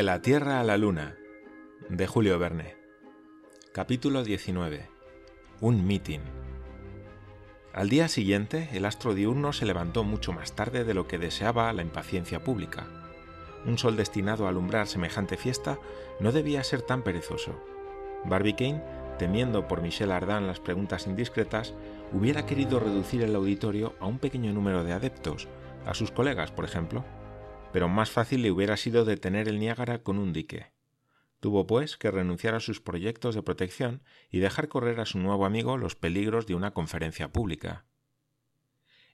De la Tierra a la Luna, de Julio Verne. Capítulo 19. Un mitin. Al día siguiente, el astro diurno se levantó mucho más tarde de lo que deseaba la impaciencia pública. Un sol destinado a alumbrar semejante fiesta no debía ser tan perezoso. Barbicane, temiendo por Michel Ardan las preguntas indiscretas, hubiera querido reducir el auditorio a un pequeño número de adeptos, a sus colegas, por ejemplo, pero más fácil le hubiera sido detener el Niágara con un dique. Tuvo, pues, que renunciar a sus proyectos de protección y dejar correr a su nuevo amigo los peligros de una conferencia pública.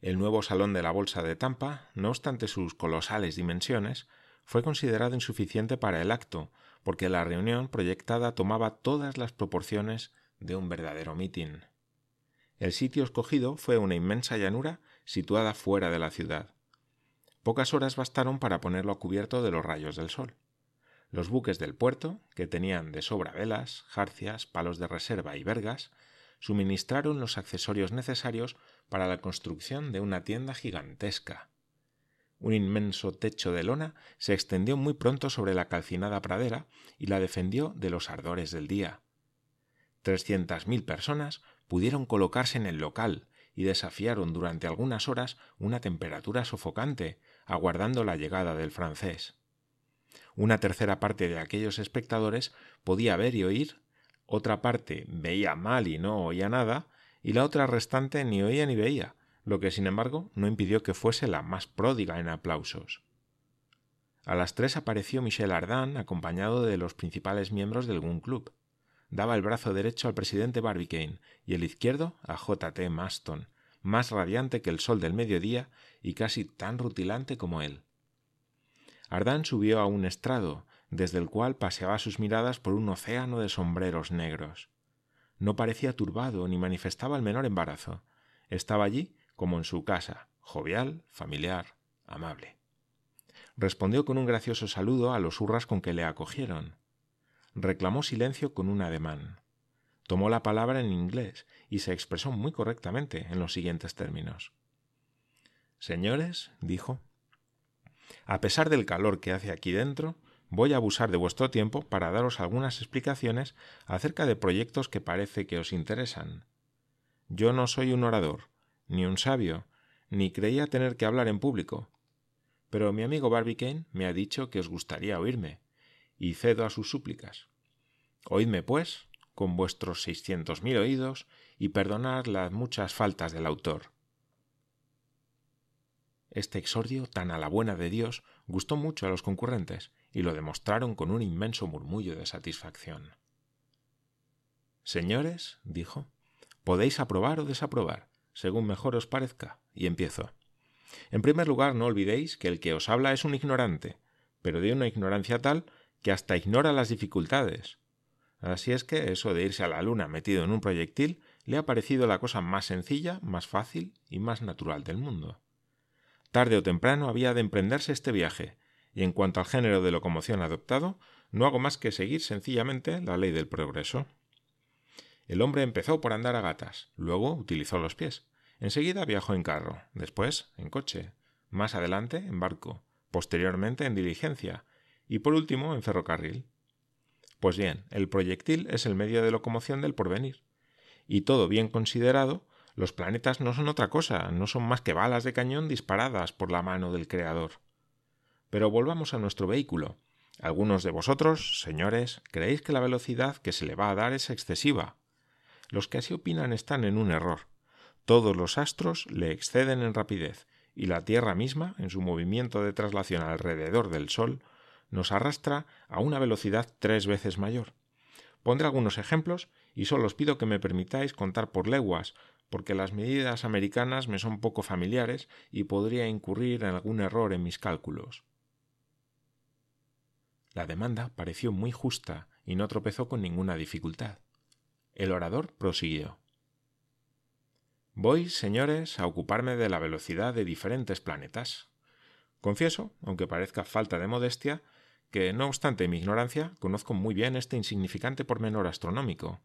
El nuevo salón de la Bolsa de Tampa, no obstante sus colosales dimensiones, fue considerado insuficiente para el acto, porque la reunión proyectada tomaba todas las proporciones de un verdadero mitin. El sitio escogido fue una inmensa llanura situada fuera de la ciudad. Pocas horas bastaron para ponerlo a cubierto de los rayos del sol. Los buques del puerto, que tenían de sobra velas, jarcias, palos de reserva y vergas, suministraron los accesorios necesarios para la construcción de una tienda gigantesca. Un inmenso techo de lona se extendió muy pronto sobre la calcinada pradera y la defendió de los ardores del día. Trescientas mil personas pudieron colocarse en el local y desafiaron durante algunas horas una temperatura sofocante, aguardando la llegada del francés. Una tercera parte de aquellos espectadores podía ver y oír, otra parte veía mal y no oía nada, y la otra restante ni oía ni veía, lo que sin embargo no impidió que fuese la más pródiga en aplausos. A las tres apareció Michel Ardan acompañado de los principales miembros del Gun Club. Daba el brazo derecho al presidente Barbicane y el izquierdo a J. T. Maston, más radiante que el sol del mediodía y casi tan rutilante como él. Ardán subió a un estrado, desde el cual paseaba sus miradas por un océano de sombreros negros. No parecía turbado ni manifestaba el menor embarazo. Estaba allí como en su casa, jovial, familiar, amable. Respondió con un gracioso saludo a los hurras con que le acogieron. Reclamó silencio con un ademán tomó la palabra en inglés y se expresó muy correctamente en los siguientes términos. Señores, dijo, a pesar del calor que hace aquí dentro, voy a abusar de vuestro tiempo para daros algunas explicaciones acerca de proyectos que parece que os interesan. Yo no soy un orador, ni un sabio, ni creía tener que hablar en público. Pero mi amigo Barbicane me ha dicho que os gustaría oírme, y cedo a sus súplicas. Oídme, pues, con vuestros seiscientos mil oídos y perdonad las muchas faltas del autor. Este exordio, tan a la buena de Dios, gustó mucho a los concurrentes, y lo demostraron con un inmenso murmullo de satisfacción. Señores, dijo, podéis aprobar o desaprobar, según mejor os parezca, y empiezo. En primer lugar, no olvidéis que el que os habla es un ignorante, pero de una ignorancia tal que hasta ignora las dificultades, Así es que eso de irse a la Luna metido en un proyectil le ha parecido la cosa más sencilla, más fácil y más natural del mundo. Tarde o temprano había de emprenderse este viaje, y en cuanto al género de locomoción adoptado, no hago más que seguir sencillamente la ley del progreso. El hombre empezó por andar a gatas, luego utilizó los pies, enseguida viajó en carro, después en coche, más adelante en barco, posteriormente en diligencia, y por último en ferrocarril. Pues bien, el proyectil es el medio de locomoción del porvenir. Y todo bien considerado, los planetas no son otra cosa, no son más que balas de cañón disparadas por la mano del Creador. Pero volvamos a nuestro vehículo. Algunos de vosotros, señores, creéis que la velocidad que se le va a dar es excesiva. Los que así opinan están en un error. Todos los astros le exceden en rapidez, y la Tierra misma, en su movimiento de traslación alrededor del Sol, nos arrastra a una velocidad tres veces mayor. Pondré algunos ejemplos y solo os pido que me permitáis contar por leguas, porque las medidas americanas me son poco familiares y podría incurrir en algún error en mis cálculos. La demanda pareció muy justa y no tropezó con ninguna dificultad. El orador prosiguió. Voy, señores, a ocuparme de la velocidad de diferentes planetas. Confieso, aunque parezca falta de modestia, que, no obstante mi ignorancia, conozco muy bien este insignificante pormenor astronómico,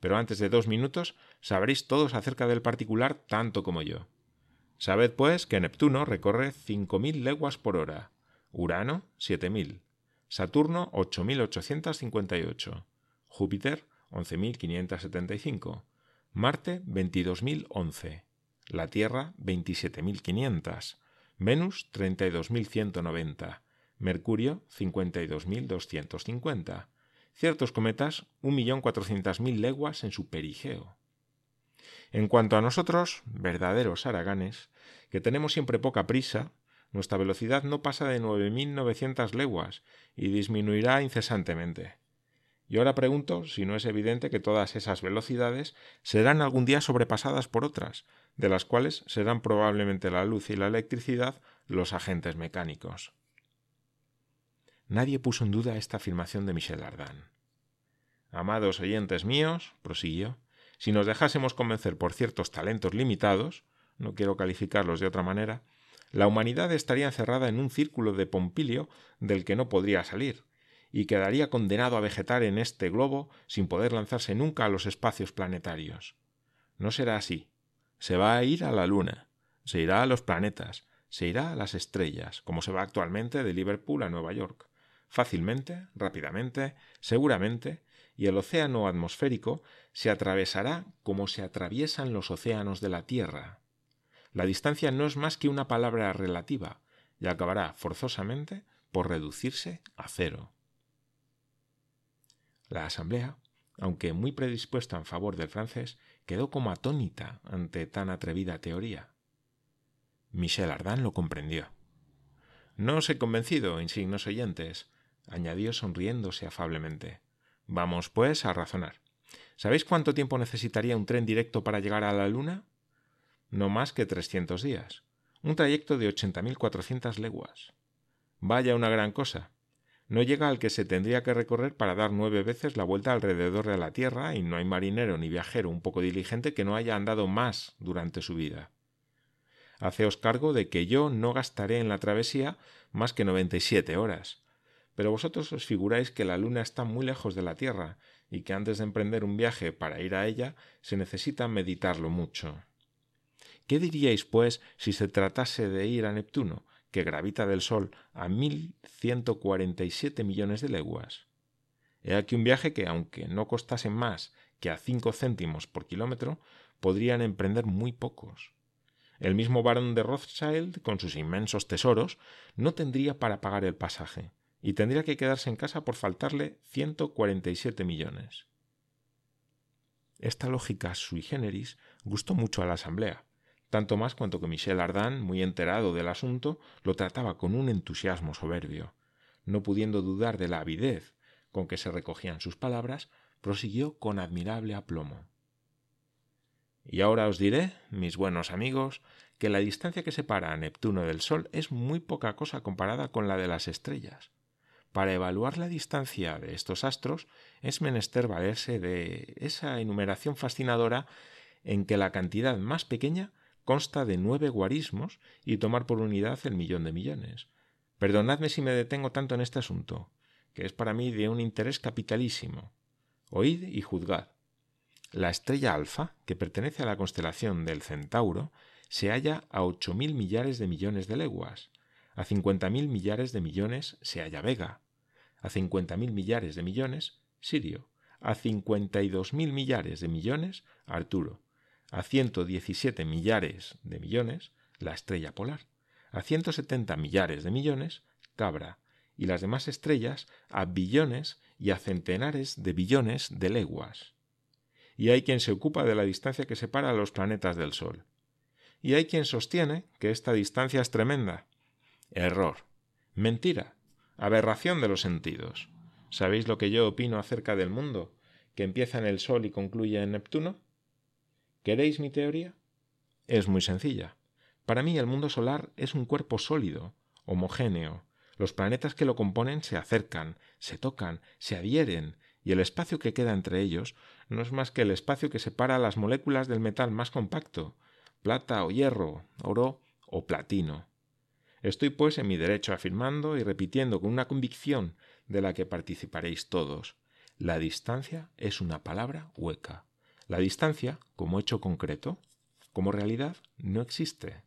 pero antes de dos minutos sabréis todos acerca del particular tanto como yo. Sabed, pues, que Neptuno recorre cinco mil leguas por hora, Urano siete mil, Saturno 8.858, Júpiter 11.575, Marte 22.011, la Tierra 27.500, Venus 32.190, Mercurio 52.250, ciertos cometas 1.400.000 leguas en su perigeo. En cuanto a nosotros, verdaderos araganes, que tenemos siempre poca prisa, nuestra velocidad no pasa de 9.900 leguas y disminuirá incesantemente. Y ahora pregunto si no es evidente que todas esas velocidades serán algún día sobrepasadas por otras, de las cuales serán probablemente la luz y la electricidad los agentes mecánicos. Nadie puso en duda esta afirmación de Michel Ardan. Amados oyentes míos, prosiguió, si nos dejásemos convencer por ciertos talentos limitados, no quiero calificarlos de otra manera, la humanidad estaría encerrada en un círculo de Pompilio del que no podría salir, y quedaría condenado a vegetar en este globo sin poder lanzarse nunca a los espacios planetarios. No será así. Se va a ir a la Luna, se irá a los planetas, se irá a las estrellas, como se va actualmente de Liverpool a Nueva York. Fácilmente, rápidamente, seguramente, y el océano atmosférico se atravesará como se atraviesan los océanos de la Tierra. La distancia no es más que una palabra relativa, y acabará forzosamente por reducirse a cero. La asamblea, aunque muy predispuesta en favor del francés, quedó como atónita ante tan atrevida teoría. Michel Ardan lo comprendió. No os he convencido, insignos oyentes, añadió sonriéndose afablemente. Vamos, pues, a razonar. ¿Sabéis cuánto tiempo necesitaría un tren directo para llegar a la Luna? No más que trescientos días. Un trayecto de ochenta mil cuatrocientas leguas. Vaya una gran cosa no llega al que se tendría que recorrer para dar nueve veces la vuelta alrededor de la Tierra y no hay marinero ni viajero un poco diligente que no haya andado más durante su vida. Haceos cargo de que yo no gastaré en la travesía más que noventa y siete horas. Pero vosotros os figuráis que la Luna está muy lejos de la Tierra y que antes de emprender un viaje para ir a ella se necesita meditarlo mucho. ¿Qué diríais, pues, si se tratase de ir a Neptuno, que gravita del Sol a 1.147 millones de leguas. He aquí un viaje que, aunque no costase más que a cinco céntimos por kilómetro, podrían emprender muy pocos. El mismo barón de Rothschild, con sus inmensos tesoros, no tendría para pagar el pasaje, y tendría que quedarse en casa por faltarle 147 millones. Esta lógica sui generis gustó mucho a la Asamblea, tanto más cuanto que Michel Ardan, muy enterado del asunto, lo trataba con un entusiasmo soberbio. No pudiendo dudar de la avidez con que se recogían sus palabras, prosiguió con admirable aplomo. Y ahora os diré, mis buenos amigos, que la distancia que separa a Neptuno del Sol es muy poca cosa comparada con la de las estrellas. Para evaluar la distancia de estos astros es menester valerse de esa enumeración fascinadora en que la cantidad más pequeña consta de nueve guarismos y tomar por unidad el millón de millones. Perdonadme si me detengo tanto en este asunto, que es para mí de un interés capitalísimo. Oíd y juzgad. La estrella alfa, que pertenece a la constelación del Centauro, se halla a ocho mil millares de millones de leguas. A cincuenta mil millares de millones se halla Vega. A cincuenta mil millares de millones, Sirio. A cincuenta y dos mil millares de millones, Arturo a 117 millares de millones la estrella polar, a 170 millares de millones Cabra, y las demás estrellas a billones y a centenares de billones de leguas. Y hay quien se ocupa de la distancia que separa a los planetas del Sol. Y hay quien sostiene que esta distancia es tremenda. Error. Mentira. Aberración de los sentidos. ¿Sabéis lo que yo opino acerca del mundo, que empieza en el Sol y concluye en Neptuno? ¿Queréis mi teoría? Es muy sencilla. Para mí el mundo solar es un cuerpo sólido, homogéneo. Los planetas que lo componen se acercan, se tocan, se adhieren, y el espacio que queda entre ellos no es más que el espacio que separa las moléculas del metal más compacto, plata o hierro, oro o platino. Estoy pues en mi derecho afirmando y repitiendo con una convicción de la que participaréis todos. La distancia es una palabra hueca. La distancia, como hecho concreto, como realidad, no existe.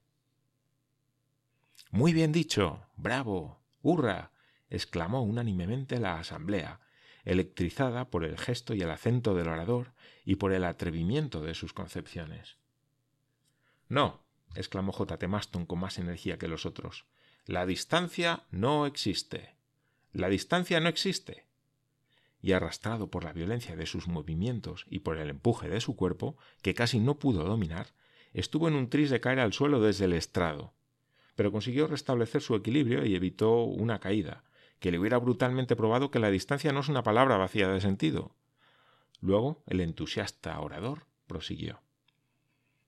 Muy bien dicho. Bravo. Hurra. exclamó unánimemente la asamblea, electrizada por el gesto y el acento del orador y por el atrevimiento de sus concepciones. No, exclamó J. T. Maston con más energía que los otros. La distancia no existe. La distancia no existe. Y arrastrado por la violencia de sus movimientos y por el empuje de su cuerpo, que casi no pudo dominar, estuvo en un tris de caer al suelo desde el estrado. Pero consiguió restablecer su equilibrio y evitó una caída, que le hubiera brutalmente probado que la distancia no es una palabra vacía de sentido. Luego el entusiasta orador prosiguió.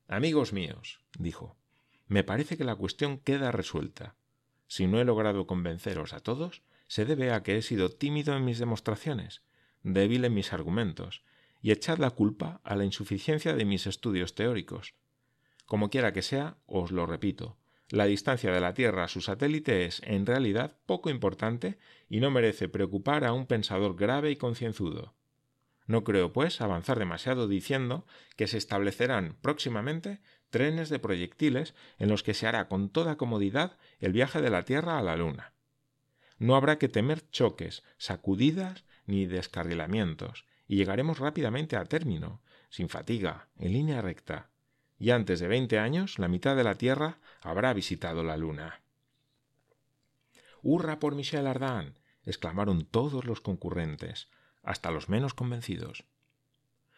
Amigos míos, dijo, me parece que la cuestión queda resuelta. Si no he logrado convenceros a todos, se debe a que he sido tímido en mis demostraciones, débil en mis argumentos, y echad la culpa a la insuficiencia de mis estudios teóricos. Como quiera que sea, os lo repito, la distancia de la Tierra a su satélite es, en realidad, poco importante y no merece preocupar a un pensador grave y concienzudo. No creo, pues, avanzar demasiado diciendo que se establecerán próximamente trenes de proyectiles en los que se hará con toda comodidad el viaje de la Tierra a la Luna. No habrá que temer choques, sacudidas ni descarrilamientos, y llegaremos rápidamente a término, sin fatiga, en línea recta. Y antes de veinte años la mitad de la Tierra habrá visitado la Luna. ¡Hurra por Michel Ardan! exclamaron todos los concurrentes, hasta los menos convencidos.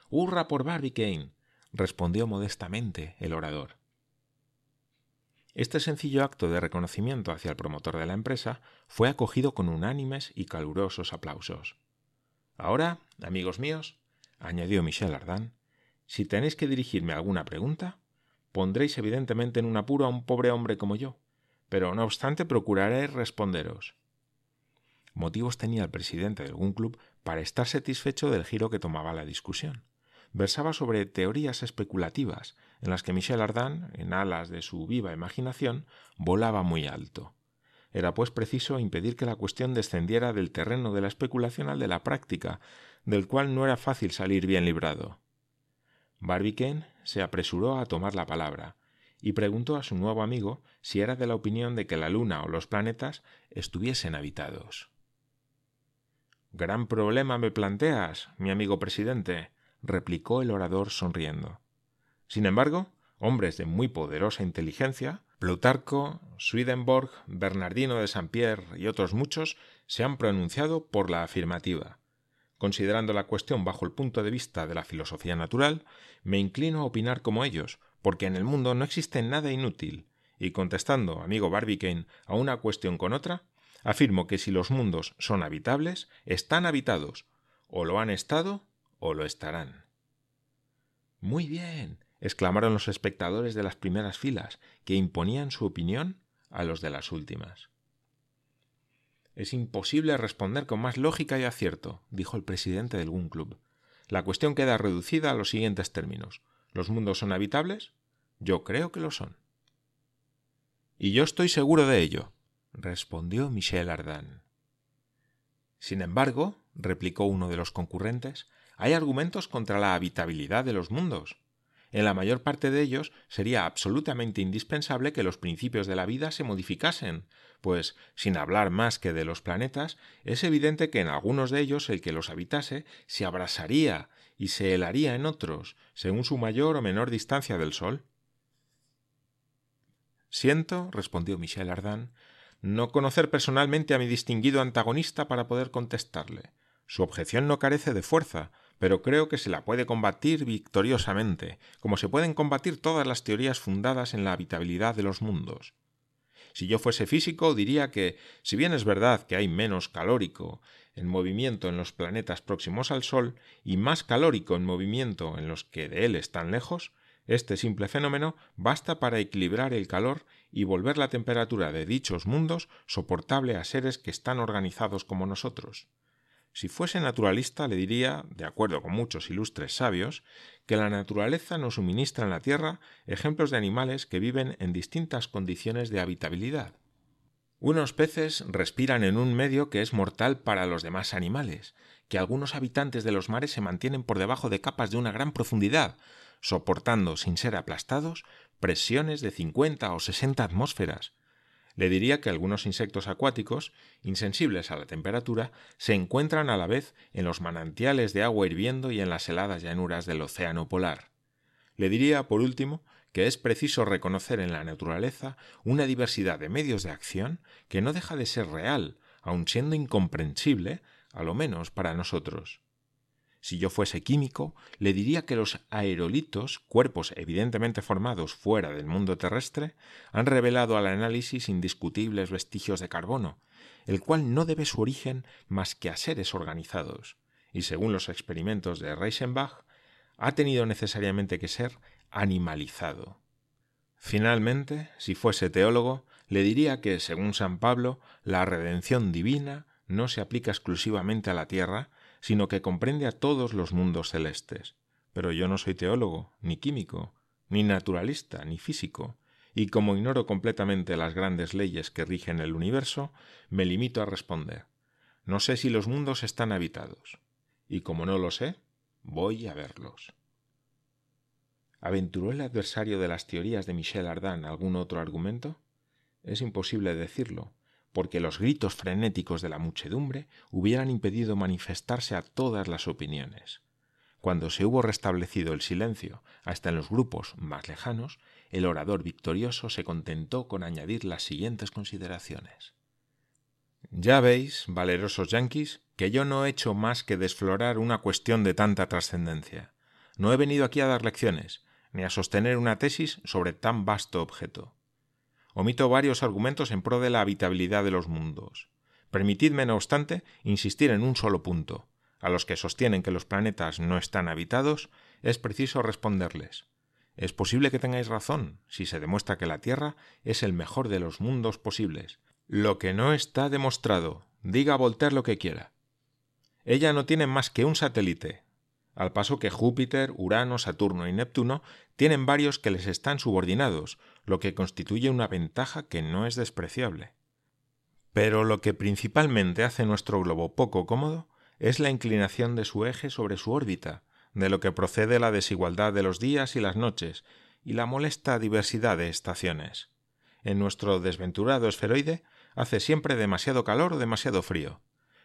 ¡Hurra por Barbicane! respondió modestamente el orador. Este sencillo acto de reconocimiento hacia el promotor de la empresa fue acogido con unánimes y calurosos aplausos. Ahora, amigos míos, añadió Michel Ardan, si tenéis que dirigirme alguna pregunta, pondréis evidentemente en un apuro a un pobre hombre como yo, pero no obstante procuraré responderos. Motivos tenía el presidente de algún club para estar satisfecho del giro que tomaba la discusión. Versaba sobre teorías especulativas, en las que Michel Ardan, en alas de su viva imaginación, volaba muy alto. Era pues preciso impedir que la cuestión descendiera del terreno de la especulación al de la práctica, del cual no era fácil salir bien librado. Barbicane se apresuró a tomar la palabra y preguntó a su nuevo amigo si era de la opinión de que la luna o los planetas estuviesen habitados. Gran problema me planteas, mi amigo presidente, replicó el orador sonriendo. Sin embargo, hombres de muy poderosa inteligencia, Plutarco, Swedenborg, Bernardino de Saint-Pierre y otros muchos se han pronunciado por la afirmativa. Considerando la cuestión bajo el punto de vista de la filosofía natural, me inclino a opinar como ellos, porque en el mundo no existe nada inútil, y contestando, amigo Barbicane, a una cuestión con otra, Afirmo que si los mundos son habitables, están habitados, o lo han estado, o lo estarán. Muy bien, exclamaron los espectadores de las primeras filas, que imponían su opinión a los de las últimas. Es imposible responder con más lógica y acierto, dijo el presidente del Gun Club. La cuestión queda reducida a los siguientes términos. ¿Los mundos son habitables? Yo creo que lo son. Y yo estoy seguro de ello, respondió Michel Ardan. Sin embargo, replicó uno de los concurrentes, hay argumentos contra la habitabilidad de los mundos. En la mayor parte de ellos sería absolutamente indispensable que los principios de la vida se modificasen, pues, sin hablar más que de los planetas, es evidente que en algunos de ellos el que los habitase se abrasaría y se helaría en otros, según su mayor o menor distancia del Sol. Siento, respondió Michel Ardan, no conocer personalmente a mi distinguido antagonista para poder contestarle. Su objeción no carece de fuerza, pero creo que se la puede combatir victoriosamente, como se pueden combatir todas las teorías fundadas en la habitabilidad de los mundos. Si yo fuese físico, diría que, si bien es verdad que hay menos calórico en movimiento en los planetas próximos al Sol y más calórico en movimiento en los que de él están lejos, este simple fenómeno basta para equilibrar el calor y volver la temperatura de dichos mundos soportable a seres que están organizados como nosotros. Si fuese naturalista le diría, de acuerdo con muchos ilustres sabios, que la naturaleza nos suministra en la Tierra ejemplos de animales que viven en distintas condiciones de habitabilidad. Unos peces respiran en un medio que es mortal para los demás animales, que algunos habitantes de los mares se mantienen por debajo de capas de una gran profundidad, soportando, sin ser aplastados, presiones de cincuenta o sesenta atmósferas. Le diría que algunos insectos acuáticos, insensibles a la temperatura, se encuentran a la vez en los manantiales de agua hirviendo y en las heladas llanuras del océano polar. Le diría, por último, que es preciso reconocer en la naturaleza una diversidad de medios de acción que no deja de ser real, aun siendo incomprensible, a lo menos para nosotros. Si yo fuese químico, le diría que los aerolitos, cuerpos evidentemente formados fuera del mundo terrestre, han revelado al análisis indiscutibles vestigios de carbono, el cual no debe su origen más que a seres organizados, y según los experimentos de Reichenbach, ha tenido necesariamente que ser animalizado. Finalmente, si fuese teólogo, le diría que, según San Pablo, la redención divina no se aplica exclusivamente a la tierra, sino que comprende a todos los mundos celestes. Pero yo no soy teólogo, ni químico, ni naturalista, ni físico, y como ignoro completamente las grandes leyes que rigen el universo, me limito a responder. No sé si los mundos están habitados, y como no lo sé, voy a verlos. ¿Aventuró el adversario de las teorías de Michel Ardan algún otro argumento? Es imposible decirlo, porque los gritos frenéticos de la muchedumbre hubieran impedido manifestarse a todas las opiniones. Cuando se hubo restablecido el silencio, hasta en los grupos más lejanos, el orador victorioso se contentó con añadir las siguientes consideraciones. Ya veis, valerosos yanquis, que yo no he hecho más que desflorar una cuestión de tanta trascendencia. No he venido aquí a dar lecciones, ni a sostener una tesis sobre tan vasto objeto. Omito varios argumentos en pro de la habitabilidad de los mundos. Permitidme, no obstante, insistir en un solo punto. A los que sostienen que los planetas no están habitados, es preciso responderles. Es posible que tengáis razón si se demuestra que la Tierra es el mejor de los mundos posibles. Lo que no está demostrado, diga Voltaire lo que quiera. Ella no tiene más que un satélite, al paso que Júpiter, Urano, Saturno y Neptuno tienen varios que les están subordinados, lo que constituye una ventaja que no es despreciable. Pero lo que principalmente hace nuestro globo poco cómodo es la inclinación de su eje sobre su órbita, de lo que procede la desigualdad de los días y las noches, y la molesta diversidad de estaciones. En nuestro desventurado esferoide hace siempre demasiado calor o demasiado frío.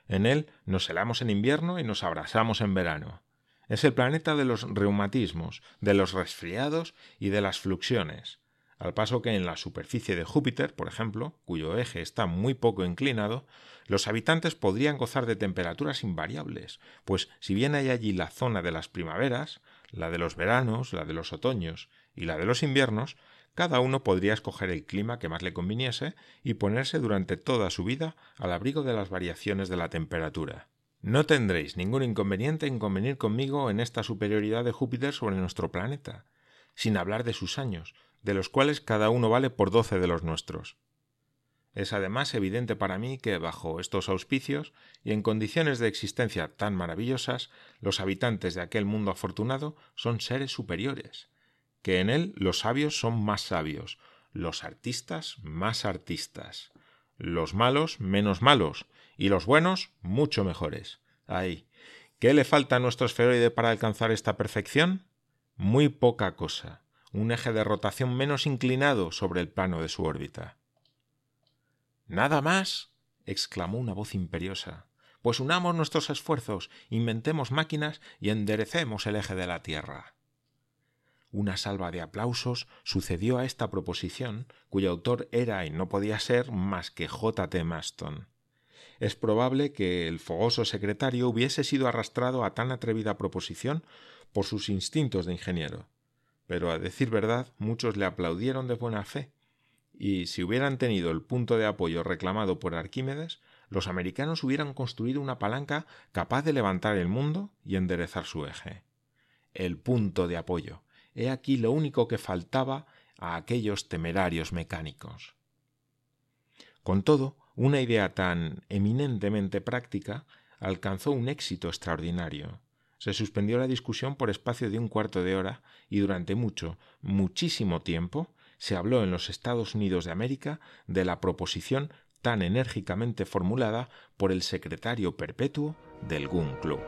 En él nos helamos en invierno y nos abrasamos en verano. Es el planeta de los reumatismos, de los resfriados y de las fluxiones, al paso que en la superficie de Júpiter, por ejemplo, cuyo eje está muy poco inclinado, los habitantes podrían gozar de temperaturas invariables, pues si bien hay allí la zona de las primaveras, la de los veranos, la de los otoños y la de los inviernos, cada uno podría escoger el clima que más le conviniese y ponerse durante toda su vida al abrigo de las variaciones de la temperatura. No tendréis ningún inconveniente en convenir conmigo en esta superioridad de Júpiter sobre nuestro planeta, sin hablar de sus años, de los cuales cada uno vale por doce de los nuestros. Es además evidente para mí que bajo estos auspicios y en condiciones de existencia tan maravillosas, los habitantes de aquel mundo afortunado son seres superiores, que en él los sabios son más sabios, los artistas más artistas, los malos menos malos, y los buenos mucho mejores. Ay, ¿qué le falta a nuestro esferoide para alcanzar esta perfección? Muy poca cosa, un eje de rotación menos inclinado sobre el plano de su órbita. ¿Nada más? exclamó una voz imperiosa. Pues unamos nuestros esfuerzos, inventemos máquinas y enderecemos el eje de la Tierra. Una salva de aplausos sucedió a esta proposición, cuyo autor era y no podía ser más que J. T. Maston es probable que el fogoso secretario hubiese sido arrastrado a tan atrevida proposición por sus instintos de ingeniero. Pero a decir verdad, muchos le aplaudieron de buena fe, y si hubieran tenido el punto de apoyo reclamado por Arquímedes, los americanos hubieran construido una palanca capaz de levantar el mundo y enderezar su eje. El punto de apoyo. He aquí lo único que faltaba a aquellos temerarios mecánicos. Con todo, una idea tan eminentemente práctica alcanzó un éxito extraordinario. Se suspendió la discusión por espacio de un cuarto de hora y durante mucho, muchísimo tiempo se habló en los Estados Unidos de América de la proposición tan enérgicamente formulada por el secretario perpetuo del Gun Club.